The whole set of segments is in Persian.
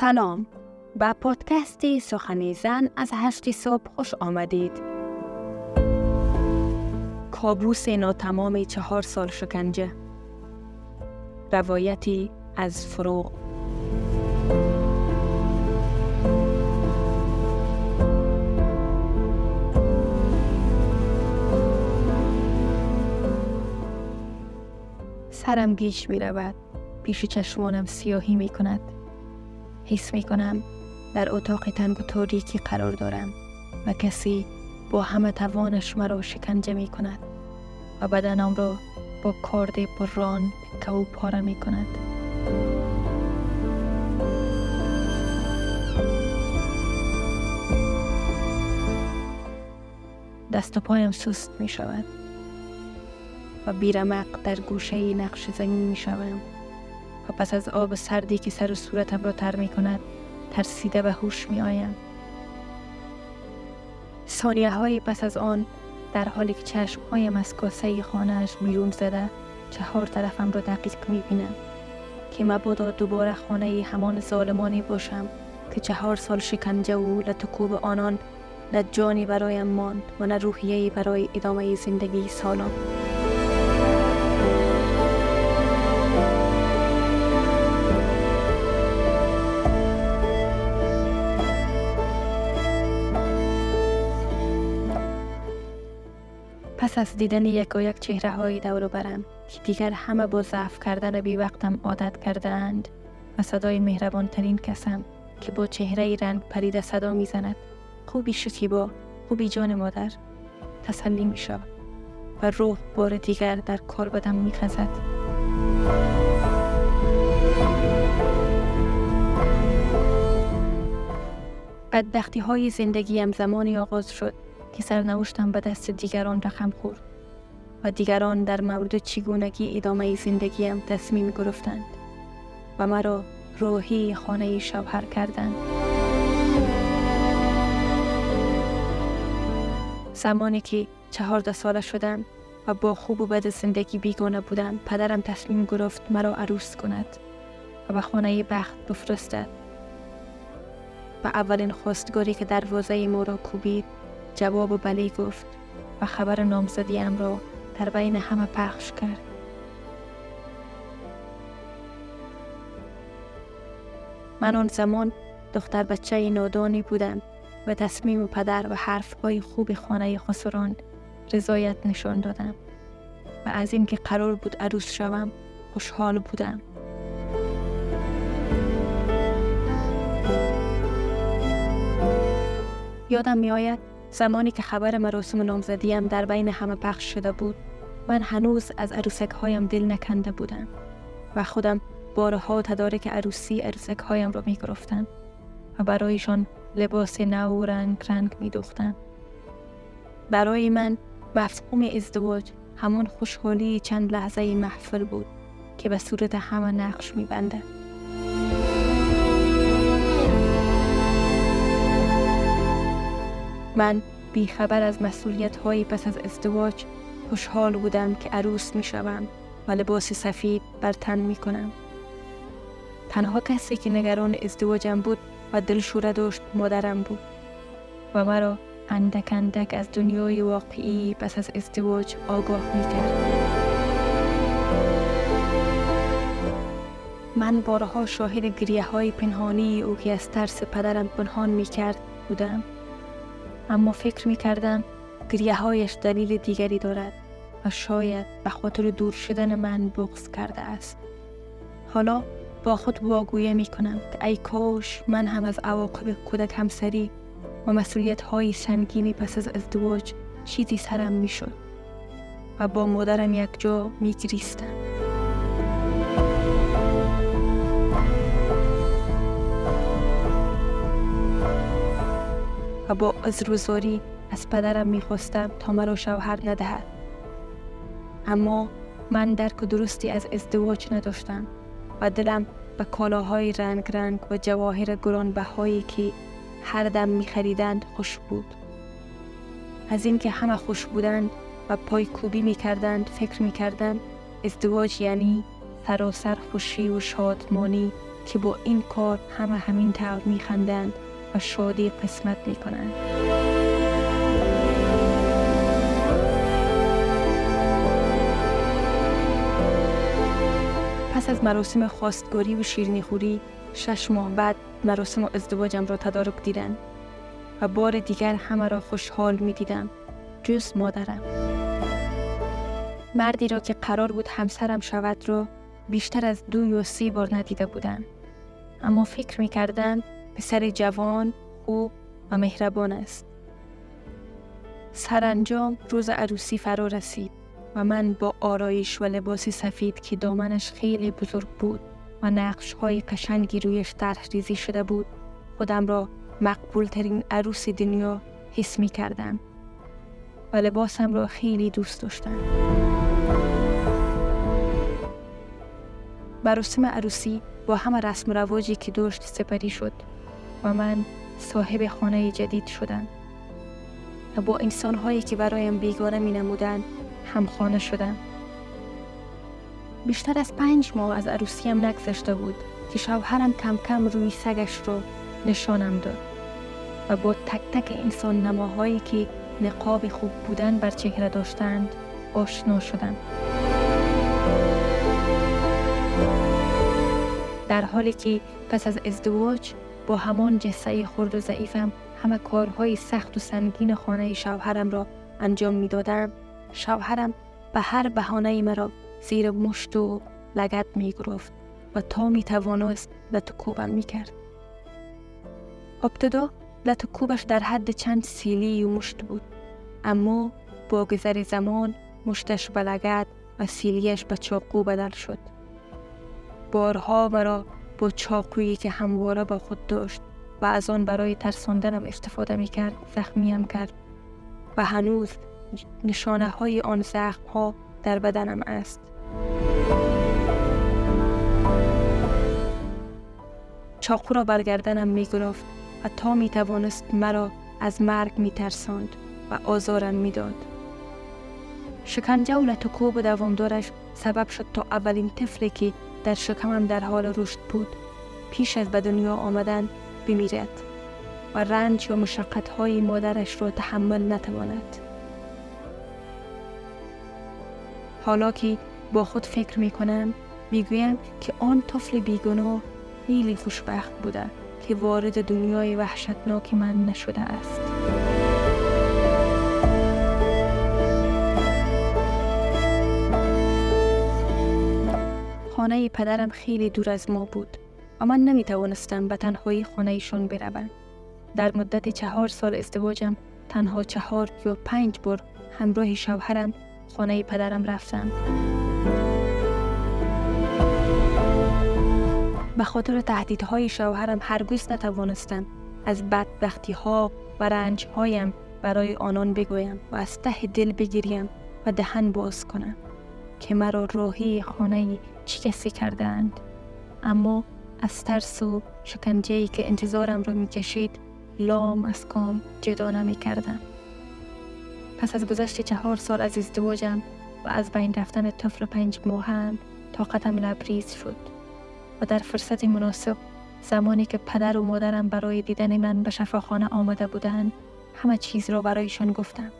سلام. به پادکست سخنی زن از هشت صبح خوش آمدید. کابوس تمام چهار سال شکنجه. روایتی از فروغ. سرم گیش می رود پیش چشمانم سیاهی می کند حس می کنم در اتاق تنگ و تاریکی قرار دارم و کسی با همه توانش مرا شکنجه می کند و بدنم را با کارد بران که او پاره می کند دست و پایم سست می شود و بیرمق در گوشه نقش زمین می شوم و پس از آب سردی که سر و صورتم را تر می کند ترسیده به هوش می آیم ثانیه های پس از آن در حالی که چشم هایم از کاسه خانهش بیرون زده چهار طرفم را دقیق می بینم که مبادا دوباره خانه همان ظالمانی باشم که چهار سال شکنجه و لطکوب آنان نه جانی برایم ماند و نه روحیه برای ادامه زندگی سالم. پس از دیدن یک و یک چهره های دور برم که دیگر همه با ضعف کردن بی وقتم عادت کردند و صدای مهربان ترین کسم که با چهره رنگ پریده صدا می‌زند خوبی شکیبا خوبی جان مادر تسلی می شود و روح بار دیگر در کار بدم می خزد. بدبختی های زندگیم زمانی آغاز شد که سرنوشتم به دست دیگران رقم خورد و دیگران در مورد چگونگی ادامه زندگیم تصمیم گرفتند و مرا روحی خانه شوهر کردند. زمانی که چهارده ساله شدم و با خوب و بد زندگی بیگانه بودم پدرم تصمیم گرفت مرا عروس کند و به خانه بخت بفرستد و اولین خواستگاری که دروازه ما را کوبید جواب بلی گفت و خبر نامزدیم را در بین همه پخش کرد. من آن زمان دختر بچه نادانی بودم و تصمیم پدر و حرفهای خوب خانه خسران رضایت نشان دادم و از اینکه قرار بود عروس شوم خوشحال بودم. یادم می آید زمانی که خبر مراسم نامزدیم در بین همه پخش شده بود من هنوز از عروسک هایم دل نکنده بودم و خودم بارها تدارک عروسی عروسک هایم را می گرفتم و برایشان لباس نو رنگ رنگ می دوختم. برای من مفهوم ازدواج همون خوشحالی چند لحظه محفل بود که به صورت همه نقش می بنده. من بیخبر از مسئولیت هایی پس از ازدواج خوشحال بودم که عروس می شوم و لباس سفید بر تن می کنم. تنها کسی که نگران ازدواجم بود و دلشوره داشت مادرم بود و مرا اندک اندک از دنیای واقعی پس از ازدواج آگاه می کرد. من بارها شاهد گریه های پنهانی او که از ترس پدرم پنهان می کرد بودم. اما فکر می کردم گریه هایش دلیل دیگری دارد و شاید به خاطر دور شدن من بغض کرده است. حالا با خود واگویه می کنم که ای کاش من هم از عواقب کودک همسری و مسئولیت های سنگینی پس از ازدواج چیزی سرم می شد و با مادرم یک جا می گریستم. و با ازروزاری از پدرم می‌خواستم تا مرا شوهر ندهد. اما من درک درستی از ازدواج نداشتم و دلم به کالاهای رنگ رنگ و جواهر گرانبهایی که هر دم میخریدند خوش بود. از اینکه همه خوش بودند و پای کوبی می‌کردند فکر می‌کردم ازدواج یعنی سراسر خوشی و شادمانی که با این کار همه همین طور میخندند. و شادی قسمت می‌کنند پس از مراسم خواستگاری و شیرینی خوری شش ماه بعد مراسم ازدواجم را تدارک دیدن و بار دیگر همه را خوشحال می دیدم جز مادرم. مردی را که قرار بود همسرم شود را بیشتر از دو یا سی بار ندیده بودم. اما فکر می کردم پسر جوان خوب و مهربان است. سرانجام روز عروسی فرا رسید و من با آرایش و لباس سفید که دامنش خیلی بزرگ بود و نقش های قشنگی رویش طرح ریزی شده بود خودم را مقبول ترین عروس دنیا حس می کردم و لباسم را خیلی دوست داشتم. مراسم عروسی با همه رسم و رواجی که داشت سپری شد. و من صاحب خانه جدید شدم. و با انسان هایی که برایم بیگانه می نمودن هم خانه شدم. بیشتر از پنج ماه از عروسیم نگذشته بود که شوهرم کم کم روی سگش رو نشانم داد و با تک تک انسان نماهایی که نقاب خوب بودن بر چهره داشتند آشنا شدم. در حالی که پس از ازدواج با همان جسه خرد و ضعیفم همه کارهای سخت و سنگین خانه شوهرم را انجام می دادم شوهرم به هر بهانه مرا زیر مشت و لگت می گرفت و تا می توانست لطکوبم می کرد. ابتدا لطکوبش در حد چند سیلی و مشت بود اما با گذر زمان مشتش به لگت و سیلیش به چاقو بدل شد. بارها مرا با چاقویی که همواره با خود داشت و از آن برای ترساندنم استفاده می کرد زخمیم کرد و هنوز نشانه های آن زخم ها در بدنم است چاقو را برگردنم می گرفت و تا می توانست مرا از مرگ می ترساند و آزارم می داد. شکنجه و لطکوب دوامدارش سبب شد تا اولین طفلی که در شکمم در حال رشد بود پیش از به دنیا آمدن بمیرد و رنج و مشقت های مادرش را تحمل نتواند. حالا که با خود فکر می کنم می که آن طفل بیگناه خیلی خوشبخت بوده که وارد دنیای وحشتناک من نشده است. خانه پدرم خیلی دور از ما بود و من نمی توانستم به تنهایی خانه ایشان بروم. در مدت چهار سال ازدواجم تنها چهار یا پنج بار همراه شوهرم خانه پدرم رفتم. به خاطر تهدیدهای شوهرم هرگز نتوانستم از بدبختی ها و رنج هایم برای آنان بگویم و از ته دل بگیریم و دهن باز کنم که مرا راهی خانه کسی کردند اما از ترس و شکنجه که انتظارم را می‌کشید لام از کام جدا نمی کردم. پس از گذشت چهار سال از ازدواجم و از بین رفتن طفل پنج ماهم طاقتم لبریز شد و در فرصت مناسب زمانی که پدر و مادرم برای دیدن من به شفاخانه آمده بودند همه چیز را برایشان گفتم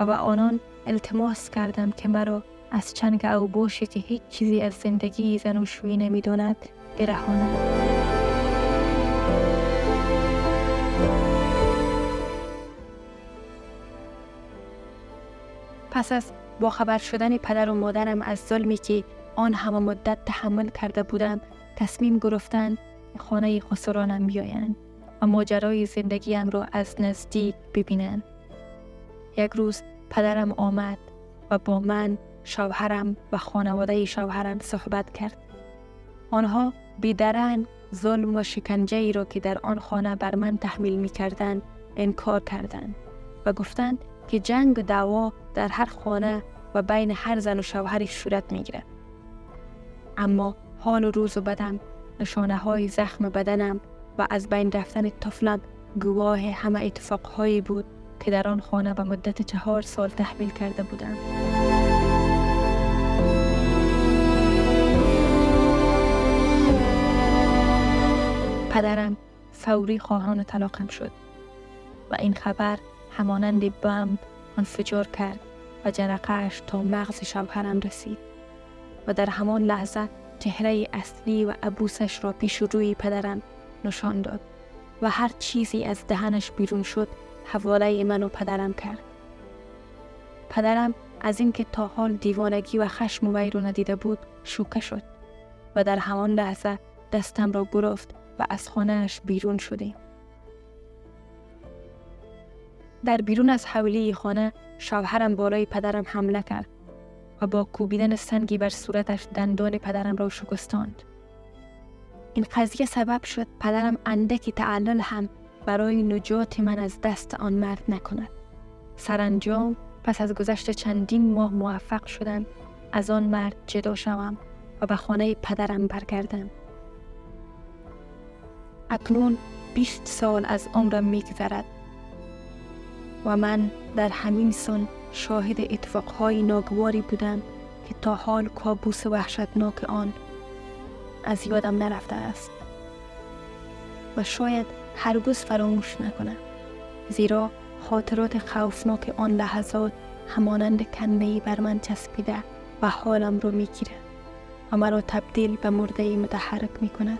و به آنان التماس کردم که مرا از چنگ او باشی که هیچ چیزی از زندگی زن و شوی نمی داند برهانند پس از با خبر شدن پدر و مادرم از ظلمی که آن همه مدت تحمل کرده بودم تصمیم گرفتن خانه خسرانم بیایند و ماجرای زندگیم را از نزدیک ببینند. یک روز پدرم آمد و با من شوهرم و خانواده شوهرم صحبت کرد. آنها بیدرن ظلم و شکنجه ای را که در آن خانه بر من تحمیل می کردن انکار کردند و گفتند که جنگ و دعوا در هر خانه و بین هر زن و شوهری صورت می. اما حال و روز و بدم نشانه های زخم بدنم و از بین رفتن طفلم گواه همه اتفاقهایی بود که در آن خانه به مدت چهار سال تحمیل کرده بودم. پدرم فوری خواهان طلاقم شد و این خبر همانند بمب انفجار کرد و جرقهش تا مغز شوهرم رسید و در همان لحظه چهره اصلی و عبوسش را پیش روی پدرم نشان داد و هر چیزی از دهنش بیرون شد حواله من و پدرم کرد. پدرم از اینکه تا حال دیوانگی و خشم وی رو ندیده بود شوکه شد و در همان لحظه دستم را گرفت و از خانهش بیرون شدیم در بیرون از حولی خانه شوهرم بالای پدرم حمله کرد و با کوبیدن سنگی بر صورتش دندان پدرم را شکستاند. این قضیه سبب شد پدرم اندکی تعلل هم برای نجات من از دست آن مرد نکند. سرانجام پس از گذشت چندین ماه موفق شدم از آن مرد جدا شوم و به خانه پدرم برگردم. اکنون بیست سال از عمرم میگذرد و من در همین سن شاهد اتفاقهای ناگواری بودم که تا حال کابوس وحشتناک آن از یادم نرفته است و شاید هرگز فراموش نکنم زیرا خاطرات خوفناک آن لحظات همانند کنه بر من چسبیده و حالم رو می‌گیره و مرا تبدیل به مرده متحرک می کند.